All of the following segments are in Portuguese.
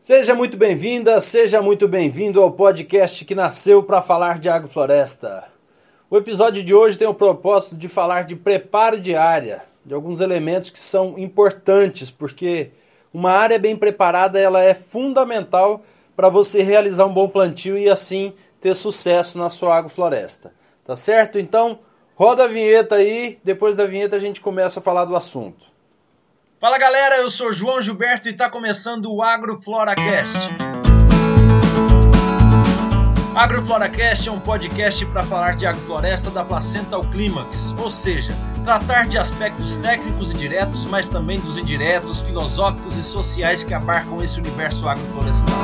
Seja muito bem-vinda, seja muito bem-vindo ao podcast que nasceu para falar de agrofloresta. O episódio de hoje tem o propósito de falar de preparo de área, de alguns elementos que são importantes, porque uma área bem preparada ela é fundamental para você realizar um bom plantio e assim ter sucesso na sua agrofloresta. Tá certo? Então, roda a vinheta aí, depois da vinheta a gente começa a falar do assunto. Fala galera, eu sou João Gilberto e está começando o AgroFloracast. AgroFloracast é um podcast para falar de agrofloresta da placenta ao clímax, ou seja, tratar de aspectos técnicos e diretos, mas também dos indiretos, filosóficos e sociais que abarcam esse universo agroflorestal.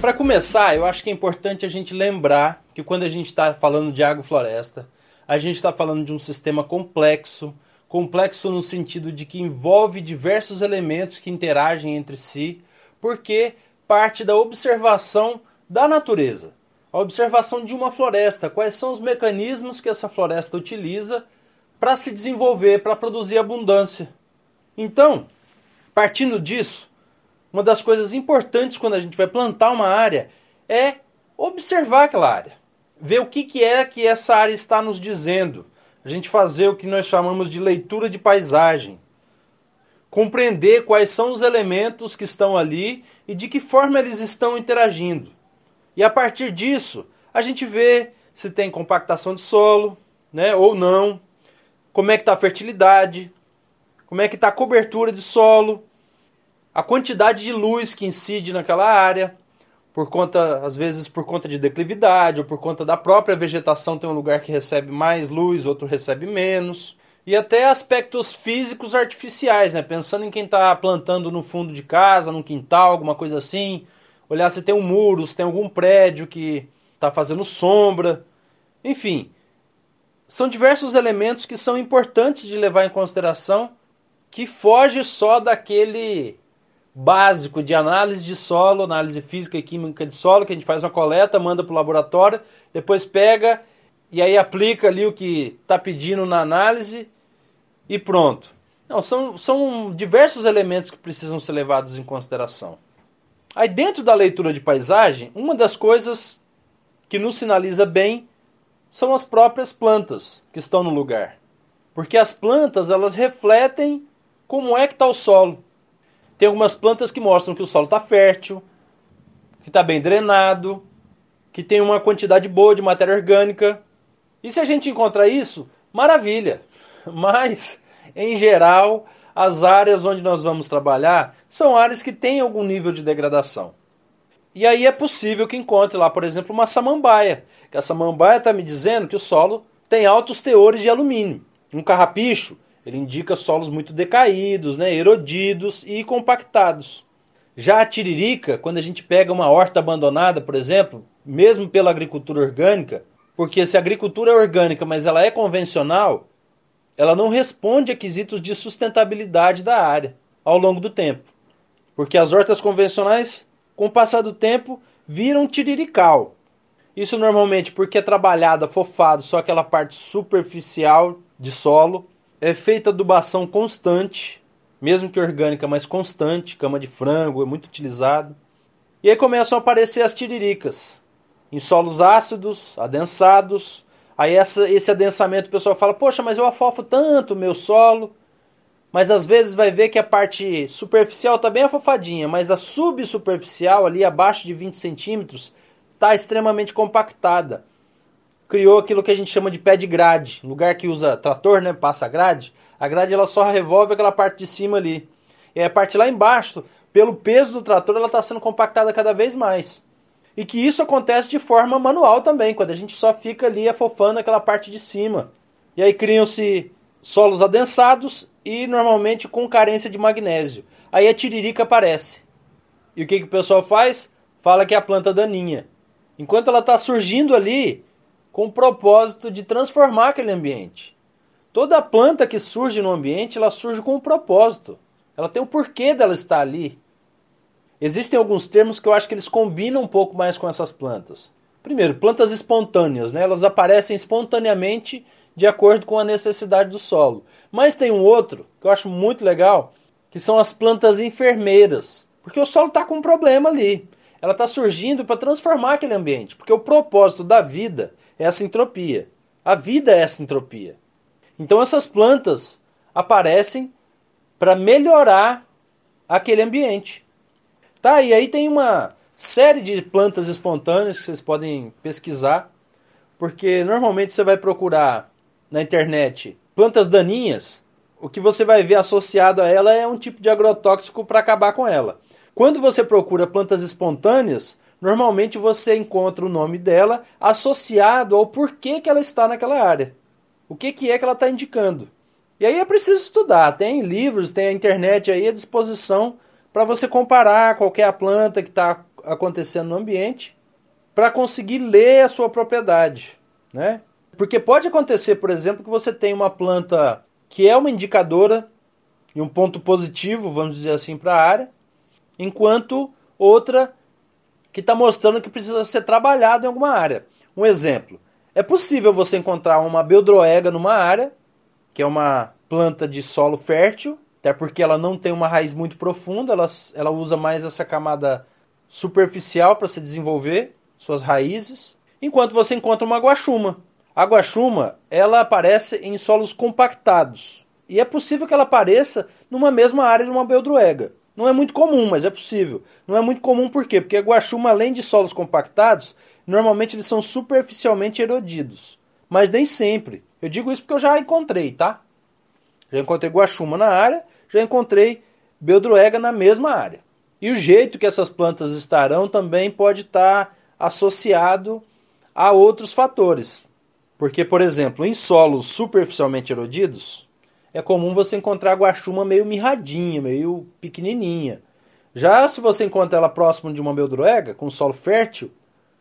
Para começar, eu acho que é importante a gente lembrar que quando a gente está falando de agrofloresta, a gente está falando de um sistema complexo, complexo no sentido de que envolve diversos elementos que interagem entre si, porque parte da observação da natureza, a observação de uma floresta, quais são os mecanismos que essa floresta utiliza para se desenvolver, para produzir abundância. Então, partindo disso, uma das coisas importantes quando a gente vai plantar uma área é observar aquela área ver o que, que é que essa área está nos dizendo. A gente fazer o que nós chamamos de leitura de paisagem. Compreender quais são os elementos que estão ali e de que forma eles estão interagindo. E a partir disso, a gente vê se tem compactação de solo, né, ou não, como é que está a fertilidade, como é que está a cobertura de solo, a quantidade de luz que incide naquela área, por conta, às vezes por conta de declividade ou por conta da própria vegetação, tem um lugar que recebe mais luz, outro recebe menos. E até aspectos físicos artificiais, né? Pensando em quem está plantando no fundo de casa, no quintal, alguma coisa assim. Olhar se tem um muro, se tem algum prédio que está fazendo sombra. Enfim, são diversos elementos que são importantes de levar em consideração que foge só daquele básico de análise de solo, análise física e química de solo, que a gente faz uma coleta, manda para o laboratório, depois pega e aí aplica ali o que está pedindo na análise e pronto. Não, são, são diversos elementos que precisam ser levados em consideração. Aí dentro da leitura de paisagem, uma das coisas que nos sinaliza bem são as próprias plantas que estão no lugar. Porque as plantas elas refletem como é que está o solo. Tem algumas plantas que mostram que o solo está fértil, que está bem drenado, que tem uma quantidade boa de matéria orgânica. E se a gente encontrar isso, maravilha. Mas, em geral, as áreas onde nós vamos trabalhar são áreas que têm algum nível de degradação. E aí é possível que encontre lá, por exemplo, uma samambaia. Que a samambaia está me dizendo que o solo tem altos teores de alumínio. Um carrapicho ele indica solos muito decaídos, né, erodidos e compactados. Já a tiririca, quando a gente pega uma horta abandonada, por exemplo, mesmo pela agricultura orgânica, porque se a agricultura é orgânica, mas ela é convencional, ela não responde a quesitos de sustentabilidade da área ao longo do tempo. Porque as hortas convencionais, com o passar do tempo, viram tirirical. Isso normalmente porque é trabalhado, afofado, só aquela parte superficial de solo é feita adubação constante, mesmo que orgânica, mas constante, cama de frango é muito utilizado. E aí começam a aparecer as tiriricas, em solos ácidos, adensados. Aí essa, esse adensamento o pessoal fala, poxa, mas eu afofo tanto o meu solo. Mas às vezes vai ver que a parte superficial está bem afofadinha, mas a subsuperficial, ali abaixo de 20 centímetros, está extremamente compactada criou aquilo que a gente chama de pé de grade, lugar que usa trator, né, passa grade. A grade ela só revolve aquela parte de cima ali. E a parte lá embaixo, pelo peso do trator, ela está sendo compactada cada vez mais. E que isso acontece de forma manual também, quando a gente só fica ali afofando aquela parte de cima. E aí criam-se solos adensados e normalmente com carência de magnésio. Aí a tiririca aparece. E o que, que o pessoal faz? Fala que é a planta daninha. Enquanto ela está surgindo ali, com o propósito de transformar aquele ambiente. Toda planta que surge no ambiente, ela surge com um propósito. Ela tem o porquê dela estar ali. Existem alguns termos que eu acho que eles combinam um pouco mais com essas plantas. Primeiro, plantas espontâneas, né? Elas aparecem espontaneamente de acordo com a necessidade do solo. Mas tem um outro que eu acho muito legal, que são as plantas enfermeiras, porque o solo está com um problema ali. Ela está surgindo para transformar aquele ambiente, porque o propósito da vida é essa entropia. A vida é essa entropia. Então essas plantas aparecem para melhorar aquele ambiente. Tá, e aí tem uma série de plantas espontâneas que vocês podem pesquisar, porque normalmente você vai procurar na internet plantas daninhas, o que você vai ver associado a ela é um tipo de agrotóxico para acabar com ela. Quando você procura plantas espontâneas, normalmente você encontra o nome dela associado ao porquê que ela está naquela área. O que, que é que ela está indicando. E aí é preciso estudar. Tem livros, tem a internet aí à disposição para você comparar qual é a planta que está acontecendo no ambiente para conseguir ler a sua propriedade. Né? Porque pode acontecer, por exemplo, que você tem uma planta que é uma indicadora e um ponto positivo, vamos dizer assim, para a área, enquanto outra que está mostrando que precisa ser trabalhado em alguma área. Um exemplo: é possível você encontrar uma beldroega numa área, que é uma planta de solo fértil, até porque ela não tem uma raiz muito profunda, ela, ela usa mais essa camada superficial para se desenvolver suas raízes, enquanto você encontra uma guaxuma. A guaxuma, ela aparece em solos compactados. E é possível que ela apareça numa mesma área de uma beldroega. Não é muito comum, mas é possível. Não é muito comum por quê? Porque a guaxuma, além de solos compactados, normalmente eles são superficialmente erodidos. Mas nem sempre. Eu digo isso porque eu já encontrei, tá? Já encontrei guaxuma na área, já encontrei beldroega na mesma área. E o jeito que essas plantas estarão também pode estar associado a outros fatores. Porque, por exemplo, em solos superficialmente erodidos, é comum você encontrar guaxuma meio mirradinha, meio pequenininha. Já se você encontra ela próximo de uma beldroega, com solo fértil,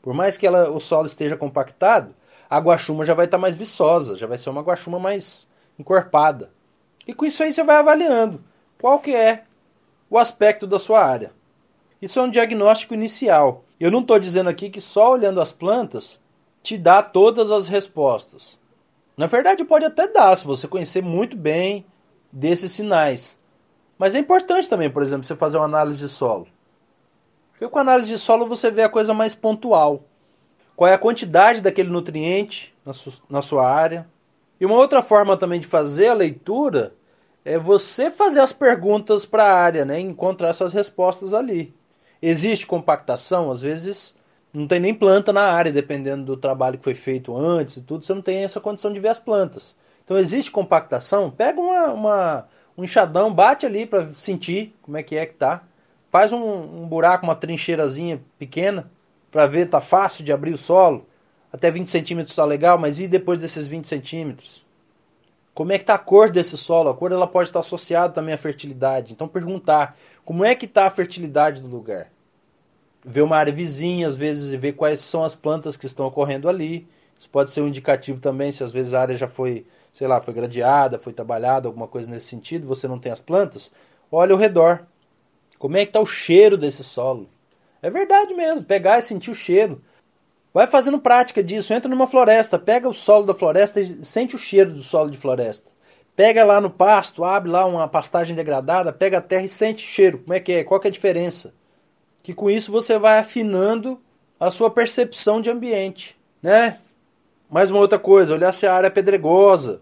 por mais que ela, o solo esteja compactado, a guaxuma já vai estar tá mais viçosa, já vai ser uma guaxuma mais encorpada. E com isso aí você vai avaliando qual que é o aspecto da sua área. Isso é um diagnóstico inicial. Eu não estou dizendo aqui que só olhando as plantas te dá todas as respostas. Na verdade, pode até dar, se você conhecer muito bem desses sinais. Mas é importante também, por exemplo, você fazer uma análise de solo. Porque com a análise de solo você vê a coisa mais pontual. Qual é a quantidade daquele nutriente na, na sua área. E uma outra forma também de fazer a leitura é você fazer as perguntas para a área, né? Encontrar essas respostas ali. Existe compactação? Às vezes não tem nem planta na área, dependendo do trabalho que foi feito antes e tudo, você não tem essa condição de ver as plantas. Então existe compactação, pega uma, uma um enxadão, bate ali para sentir como é que é que tá. Faz um, um buraco, uma trincheirazinha pequena, para ver tá fácil de abrir o solo. Até 20 centímetros está legal, mas e depois desses 20 centímetros? Como é que está a cor desse solo? A cor ela pode estar associada também à fertilidade. Então perguntar como é que está a fertilidade do lugar ver uma área vizinha, às vezes, e ver quais são as plantas que estão ocorrendo ali. Isso pode ser um indicativo também, se às vezes a área já foi, sei lá, foi gradeada, foi trabalhada, alguma coisa nesse sentido, você não tem as plantas, olha ao redor. Como é que está o cheiro desse solo? É verdade mesmo, pegar e sentir o cheiro. Vai fazendo prática disso, entra numa floresta, pega o solo da floresta e sente o cheiro do solo de floresta. Pega lá no pasto, abre lá uma pastagem degradada, pega a terra e sente o cheiro. Como é que é? Qual que é a diferença? Que com isso você vai afinando a sua percepção de ambiente, né? Mais uma outra coisa, olhar se a área é pedregosa,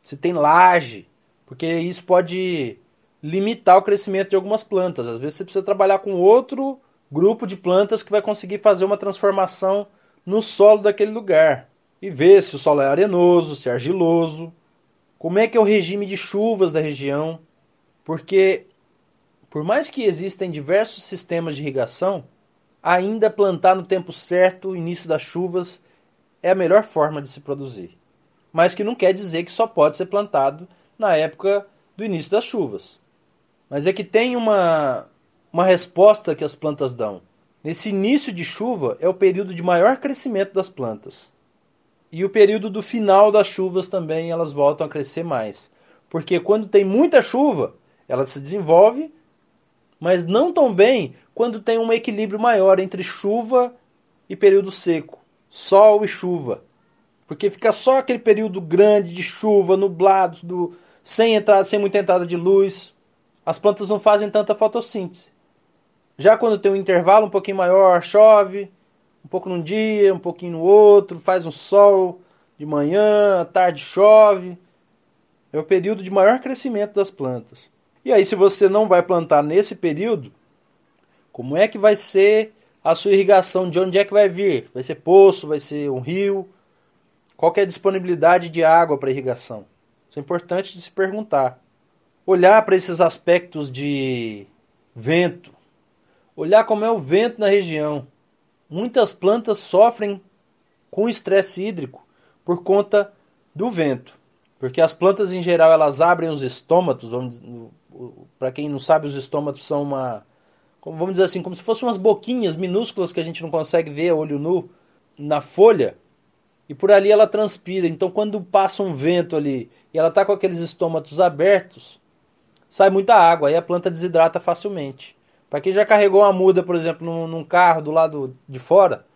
se tem laje, porque isso pode limitar o crescimento de algumas plantas. Às vezes você precisa trabalhar com outro grupo de plantas que vai conseguir fazer uma transformação no solo daquele lugar e ver se o solo é arenoso, se é argiloso, como é que é o regime de chuvas da região, porque por mais que existem diversos sistemas de irrigação, ainda plantar no tempo certo, início das chuvas, é a melhor forma de se produzir. Mas que não quer dizer que só pode ser plantado na época do início das chuvas. Mas é que tem uma, uma resposta que as plantas dão. Nesse início de chuva é o período de maior crescimento das plantas. E o período do final das chuvas também elas voltam a crescer mais. Porque quando tem muita chuva, ela se desenvolve mas não tão bem quando tem um equilíbrio maior entre chuva e período seco, sol e chuva. Porque fica só aquele período grande de chuva, nublado, do, sem entrada, sem muita entrada de luz. As plantas não fazem tanta fotossíntese. Já quando tem um intervalo um pouquinho maior, chove, um pouco num dia, um pouquinho no outro, faz um sol de manhã, tarde chove. É o período de maior crescimento das plantas. E aí, se você não vai plantar nesse período, como é que vai ser a sua irrigação? De onde é que vai vir? Vai ser poço? Vai ser um rio? Qual é a disponibilidade de água para irrigação? Isso é importante de se perguntar. Olhar para esses aspectos de vento, olhar como é o vento na região. Muitas plantas sofrem com estresse hídrico por conta do vento, porque as plantas em geral elas abrem os estômatos, para quem não sabe, os estômatos são uma vamos dizer assim, como se fossem umas boquinhas minúsculas que a gente não consegue ver a olho nu na folha, e por ali ela transpira. Então, quando passa um vento ali e ela está com aqueles estômatos abertos, sai muita água, aí a planta desidrata facilmente. Para quem já carregou uma muda, por exemplo, num, num, carro do lado de fora,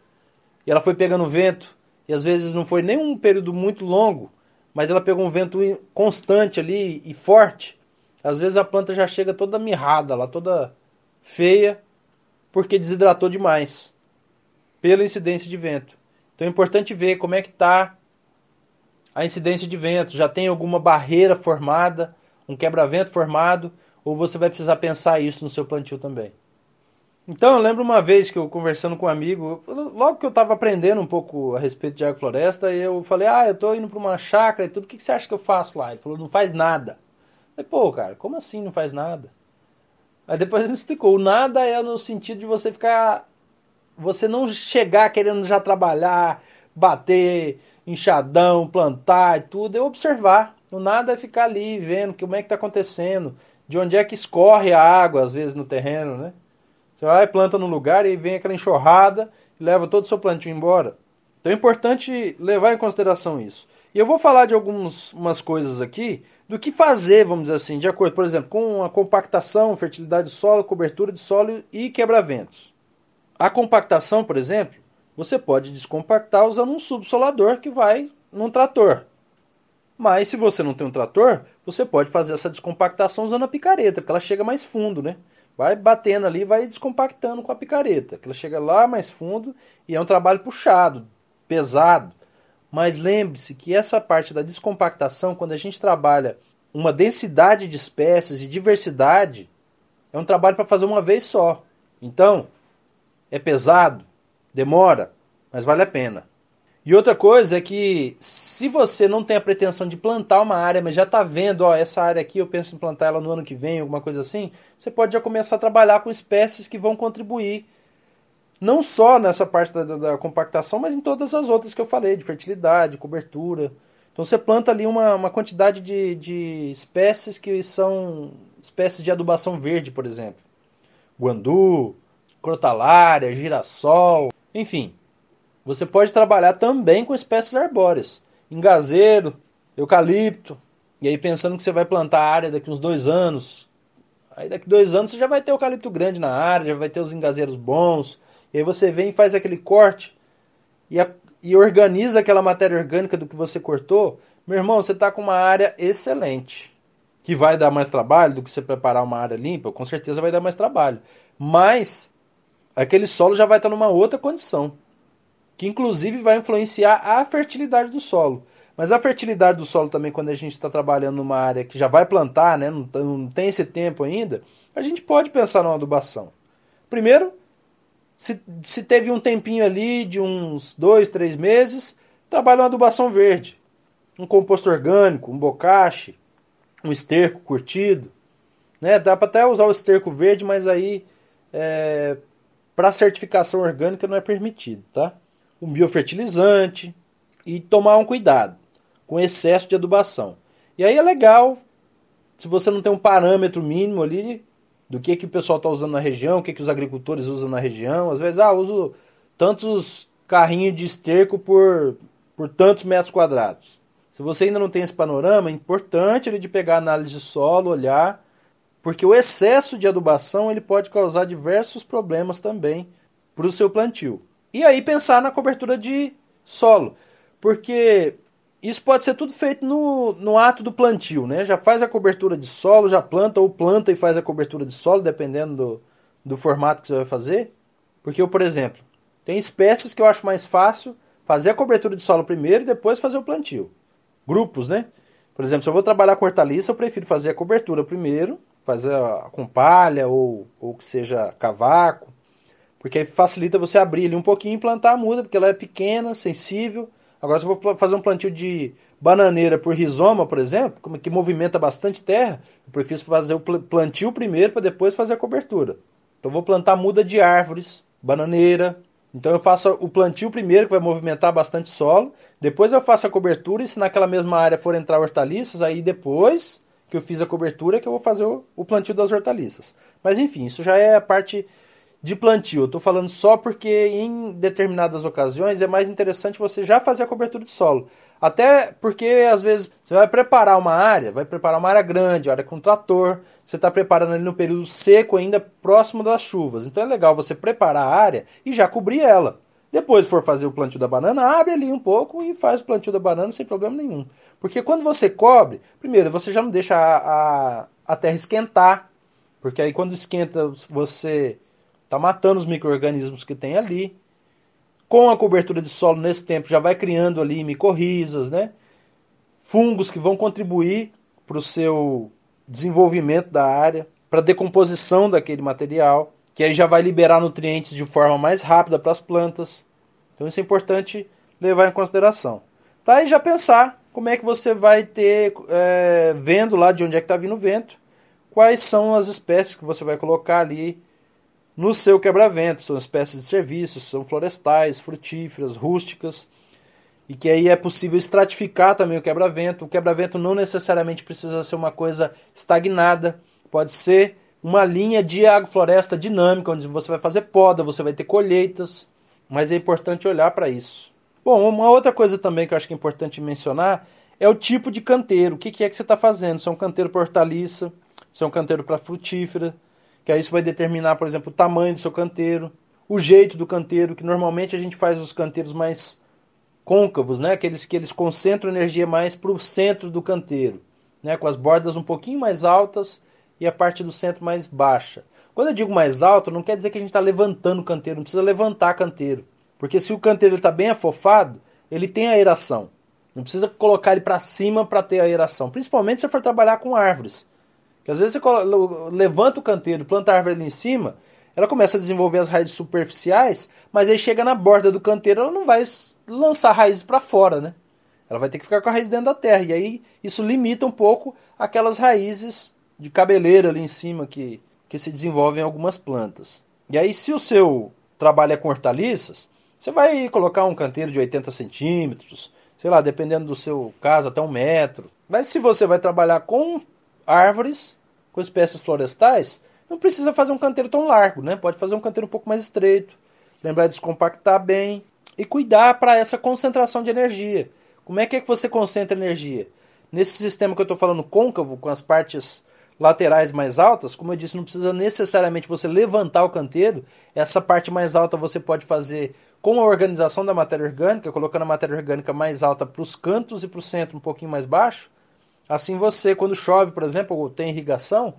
e ela foi pegando vento, e às vezes não foi nem um período muito longo, mas ela pegou um vento constante ali e forte, às vezes a planta já chega toda mirrada lá, toda feia, porque desidratou demais, pela incidência de vento. Então é importante ver como é que está a incidência de vento. Já tem alguma barreira formada, um quebra-vento formado, ou você vai precisar pensar isso no seu plantio também. Então eu lembro uma vez que eu conversando com um amigo, logo que eu estava aprendendo um pouco a respeito de agrofloresta, eu falei, ah, eu estou indo para uma chácara e tudo, o que, que você acha que eu faço lá? Ele falou, não faz nada. Falei, pô, cara, como assim não faz nada? Aí depois ele me explicou, o nada é no sentido de você ficar você não chegar querendo já trabalhar, bater, enxadão, plantar e tudo, é observar. O nada é ficar ali vendo como é que está acontecendo, de onde é que escorre a água, às vezes, no terreno, né? Você vai, planta num lugar e vem aquela enxurrada e leva todo o seu plantio embora. Então é importante levar em consideração isso. E eu vou falar de algumas coisas aqui do que fazer, vamos dizer assim, de acordo, por exemplo, com a compactação, fertilidade do solo, cobertura de solo e quebra-ventos. A compactação, por exemplo, você pode descompactar usando um subsolador que vai num trator. Mas se você não tem um trator, você pode fazer essa descompactação usando a picareta, porque ela chega mais fundo, né? Vai batendo ali, vai descompactando com a picareta, que ela chega lá mais fundo e é um trabalho puxado, pesado. Mas lembre-se que essa parte da descompactação, quando a gente trabalha uma densidade de espécies e diversidade, é um trabalho para fazer uma vez só. Então, é pesado, demora, mas vale a pena. E outra coisa é que se você não tem a pretensão de plantar uma área, mas já está vendo, ó, essa área aqui eu penso em plantar ela no ano que vem, alguma coisa assim, você pode já começar a trabalhar com espécies que vão contribuir não só nessa parte da, da, compactação, mas em todas as outras que eu falei, de fertilidade, cobertura. Então você planta ali uma, uma quantidade de, de espécies que são espécies de adubação verde, por exemplo. Guandu, crotalária, girassol, enfim. Você pode trabalhar também com espécies arbóreas, engazeiro, eucalipto, e aí pensando que você vai plantar a área daqui uns dois anos, aí daqui dois anos você já vai ter eucalipto grande na área, já vai ter os engazeiros bons, e aí você vem e faz aquele corte e, a, e organiza aquela matéria orgânica do que você cortou, meu irmão, você está com uma área excelente. Que vai dar mais trabalho do que você preparar uma área limpa, com certeza vai dar mais trabalho. Mas aquele solo já vai estar numa outra condição, que inclusive vai influenciar a fertilidade do solo. Mas a fertilidade do solo também, quando a gente está trabalhando numa área que já vai plantar, né, não, não tem esse tempo ainda, a gente pode pensar numa adubação. Primeiro, se, se teve um tempinho ali de uns dois, três meses, trabalha uma adubação verde. Um composto orgânico, um bocache, um esterco curtido. Né? Dá para até usar o esterco verde, mas aí é, para certificação orgânica não é permitido, tá? Um biofertilizante e tomar um cuidado com excesso de adubação. E aí é legal, se você não tem um parâmetro mínimo ali do que, que o pessoal está usando na região, o que, que os agricultores usam na região. Às vezes, ah, uso tantos carrinhos de esterco por, por tantos metros quadrados. Se você ainda não tem esse panorama, é importante ele de pegar análise de solo, olhar porque o excesso de adubação ele pode causar diversos problemas também para o seu plantio. E aí pensar na cobertura de solo. porque isso pode ser tudo feito no, no ato do plantio, né? Já faz a cobertura de solo, já planta ou planta e faz a cobertura de solo, dependendo do, do formato que você vai fazer. Porque eu, por exemplo, tem espécies que eu acho mais fácil fazer a cobertura de solo primeiro e depois fazer o plantio. Grupos, né? Por exemplo, se eu vou trabalhar com hortaliça, eu prefiro fazer a cobertura primeiro, fazer com palha ou, ou que seja cavaco, porque facilita você abrir ali um pouquinho e plantar a muda, porque ela é pequena, sensível. Agora, se eu vou fazer um plantio de bananeira por rizoma, por exemplo, que movimenta bastante terra, eu prefiro fazer o plantio primeiro para depois fazer a cobertura. Então, eu vou plantar muda de árvores, bananeira, então eu faço o plantio primeiro, que vai movimentar bastante solo. Depois eu faço a cobertura e se naquela mesma área for entrar hortaliças, aí depois que eu fiz a cobertura que eu vou fazer o, plantio das hortaliças. Mas enfim, isso já é a parte de plantio. Eu estou falando só porque em determinadas ocasiões é mais interessante você já fazer a cobertura de solo. Até porque às vezes você vai preparar uma área, vai preparar uma área grande, área com trator, você está preparando ali no período seco ainda próximo das chuvas. Então é legal você preparar a área e já cobrir ela. Depois for fazer o plantio da banana, abre ali um pouco e faz o plantio da banana sem problema nenhum. Porque quando você cobre, primeiro você já não deixa a, a, a terra esquentar, porque aí quando esquenta você Está matando os micro-organismos que tem ali. Com a cobertura de solo nesse tempo já vai criando ali micorrizas, né? Fungos que vão contribuir para o seu desenvolvimento da área, para a decomposição daquele material, que aí já vai liberar nutrientes de forma mais rápida para as plantas. Então isso é importante levar em consideração. Tá aí já pensar como é que você vai ter, é, vendo lá de onde é que está vindo o vento, quais são as espécies que você vai colocar ali no seu quebra-vento. São espécies de serviços, são florestais, frutíferas, rústicas, e que aí é possível estratificar também o quebra-vento. O quebra-vento não necessariamente precisa ser uma coisa estagnada, pode ser uma linha de agrofloresta dinâmica, onde você vai fazer poda, você vai ter colheitas, mas é importante olhar para isso. Bom, uma outra coisa também que eu acho que é importante mencionar é o tipo de canteiro. O que é que você está fazendo? Se é um canteiro para hortaliça, se é um canteiro para frutífera, que aí isso vai determinar, por exemplo, o tamanho do seu canteiro, o jeito do canteiro, que normalmente a gente faz os canteiros mais côncavos, né? aqueles que eles concentram energia mais para o centro do canteiro, né? com as bordas um pouquinho mais altas e a parte do centro mais baixa. Quando eu digo mais alto, não quer dizer que a gente está levantando o canteiro, não precisa levantar canteiro. Porque se o canteiro está bem afofado, ele tem aeração. Não precisa colocar ele para cima para ter aeração. Principalmente se for trabalhar com árvores. Que às vezes você levanta o canteiro, planta a árvore ali em cima, ela começa a desenvolver as raízes superficiais, mas aí chega na borda do canteiro, ela não vai lançar raízes para fora, né? Ela vai ter que ficar com a raiz dentro da terra. E aí isso limita um pouco aquelas raízes de cabeleira ali em cima que, que se desenvolvem em algumas plantas. E aí, se o seu trabalho é com hortaliças, você vai colocar um canteiro de 80 centímetros, sei lá, dependendo do seu caso, até um metro. Mas se você vai trabalhar com árvores com espécies florestais, não precisa fazer um canteiro tão largo, né? Pode fazer um canteiro um pouco mais estreito, lembrar de descompactar bem e cuidar para essa concentração de energia. Como é que é que você concentra energia? Nesse sistema que eu estou falando côncavo, com as partes laterais mais altas, como eu disse, não precisa necessariamente você levantar o canteiro. Essa parte mais alta você pode fazer com a organização da matéria orgânica, colocando a matéria orgânica mais alta para os cantos e para o centro um pouquinho mais baixo. Assim você, quando chove, por exemplo, ou tem irrigação,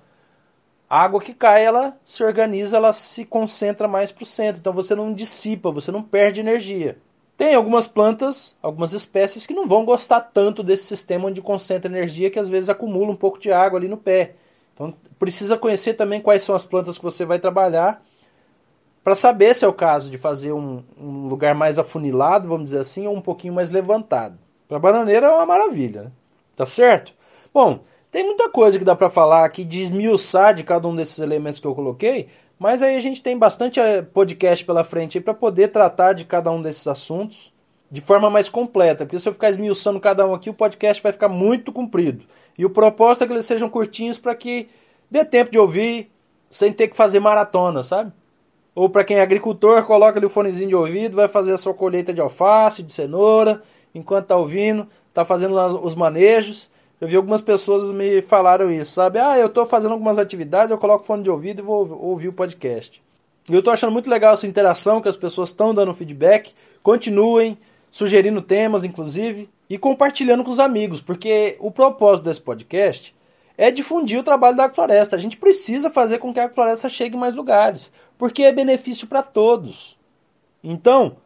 a água que cai, ela se organiza, ela se concentra mais para o centro. Então você não dissipa, você não perde energia. Tem algumas plantas, algumas espécies que não vão gostar tanto desse sistema onde concentra energia, que às vezes acumula um pouco de água ali no pé. Então precisa conhecer também quais são as plantas que você vai trabalhar para saber se é o caso de fazer um, um, lugar mais afunilado, vamos dizer assim, ou um pouquinho mais levantado. Para bananeira é uma maravilha, né? Tá certo? Bom, tem muita coisa que dá para falar aqui, desmiuçar de cada um desses elementos que eu coloquei, mas aí a gente tem bastante eh, podcast pela frente para poder tratar de cada um desses assuntos de forma mais completa, porque se eu ficar esmiuçando cada um aqui, o podcast vai ficar muito comprido. E o propósito é que eles sejam curtinhos para que dê tempo de ouvir sem ter que fazer maratona, sabe? Ou para quem é agricultor, coloca ali o fonezinho de ouvido, vai fazer a sua colheita de alface, de cenoura, enquanto tá ouvindo, tá fazendo os manejos eu vi algumas pessoas me falaram isso, sabe? Ah, eu estou fazendo algumas atividades, eu coloco fone de ouvido e vou ouvir o podcast. E eu estou achando muito legal essa interação que as pessoas estão dando feedback. Continuem, sugerindo temas, inclusive, e compartilhando com os amigos, porque o propósito desse podcast é difundir o trabalho da Agrofloresta. A gente precisa fazer com que a Agrofloresta chegue em mais lugares, porque é benefício para todos. Então,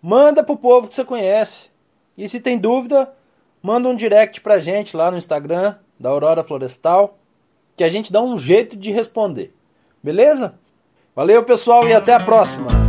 manda pro povo que você conhece. E se tem dúvida, manda um direct pra gente lá no Instagram da Aurora Florestal, que a gente dá um jeito de responder. Beleza? Valeu, pessoal, e até a próxima!